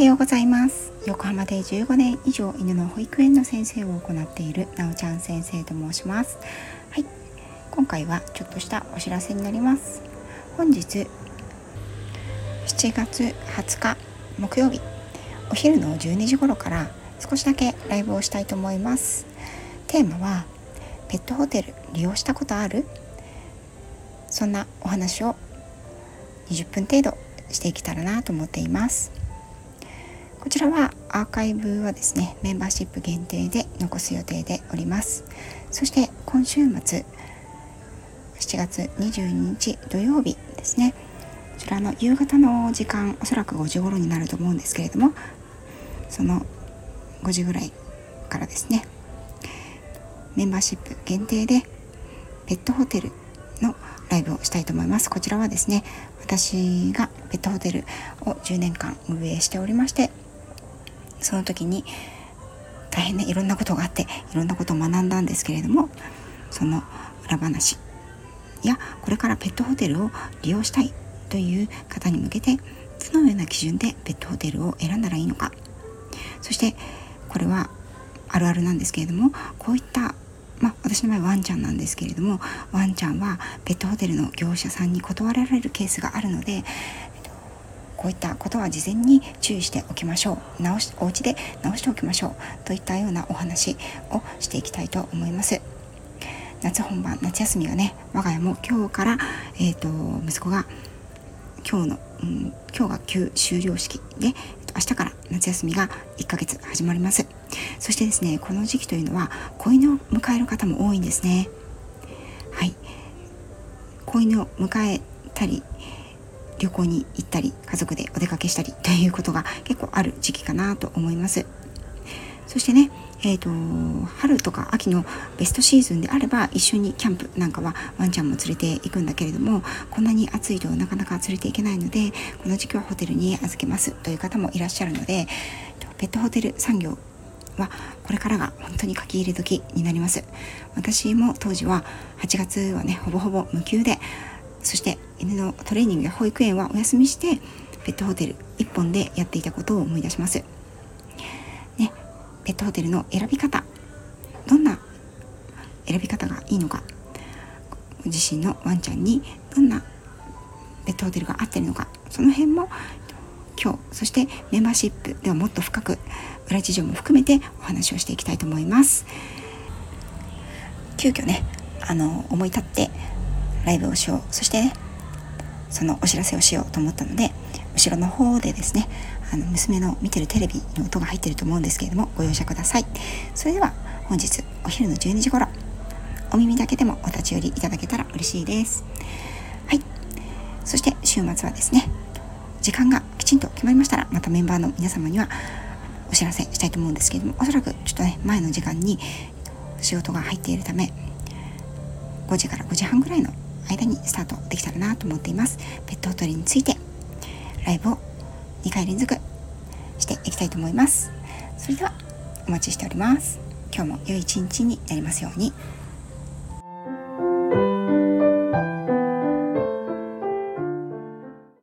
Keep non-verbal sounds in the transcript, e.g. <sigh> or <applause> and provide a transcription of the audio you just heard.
はようございます。横浜で15年以上犬の保育園の先生を行っているなおちゃん先生と申します。はい。今回はちょっとしたお知らせになります。本日7月20日木曜日お昼の12時頃から少しだけライブをしたいと思います。テーマはペットホテル利用したことある？そんなお話を20分程度していけたらなと思っています。こちらはアーカイブはですねメンバーシップ限定で残す予定でおります。そして今週末7月22日土曜日ですねこちらの夕方の時間おそらく5時頃になると思うんですけれどもその5時ぐらいからですねメンバーシップ限定でペットホテルのライブをしたいと思います。こちらはですね私がペットホテルを10年間運営しておりましてその時に大変ねいろんなことがあっていろんなことを学んだんですけれどもその裏話やこれからペットホテルを利用したいという方に向けてどのような基準でペットホテルを選んだらいいのか。そしてこれはあるあるなんですけれどもこういったまあ、私の場合ワンちゃんなんですけれどもワンちゃんはペットホテルの業者さんに断られるケースがあるのでこういったことは事前に注意しておきましょう。直しお家で直しておきましょうといったようなお話をしていきたいと思います。夏本番夏休みがね我が家も今日から、えーと、息子が今日の、うん、今日が休終了式で明日から夏休みが1ヶ月始まります。そしてですねこの時期というのは子犬を迎える方も多いんですね。はい。子犬を迎えたり旅行に行ったり家族でお出かけしたり <laughs> ということが結構ある時期かなと思います。そしてねえーと、春とか秋のベストシーズンであれば一緒にキャンプなんかはワンちゃんも連れて行くんだけれどもこんなに暑いとなかなか連れて行けないのでこの時期はホテルに預けますという方もいらっしゃるのでペットホテル産業はこれからが本当に書き入れ時になります。私も当時は8月はねほぼほぼ無給でそして犬のトレーニングや保育園はお休みしてペットホテル1本でやっていたことを思い出します。ね、ペットホテルの選び方。どんな選び方がいいのか。ご自身のワンちゃんにどんなペットホテルが合ってるのか。その辺も今日そしてメンバーシップではもっと深く裏事情も含めてお話をしていきたいと思います。急遽ねあの思い立ってライブをしよう。そしてねそのお知らせをしようと思ったので後ろの方でですねあの娘の見てるテレビの音が入ってると思うんですけれどもご容赦ください。それでは本日お昼の12時頃お耳だけでもお立ち寄りいただけたら嬉しいです。はい。そして週末はですね時間がきちんと決まりましたらまたメンバーの皆様にはお知らせしたいと思うんですけれどもおそらくちょっとね前の時間に仕事が入っているため5時から5時半ぐらいの間にスタートできたらなと思っています。ペットホテルについてライブを2回連続していきたいと思います。それではお待ちしております。今日も良い一日になりますように。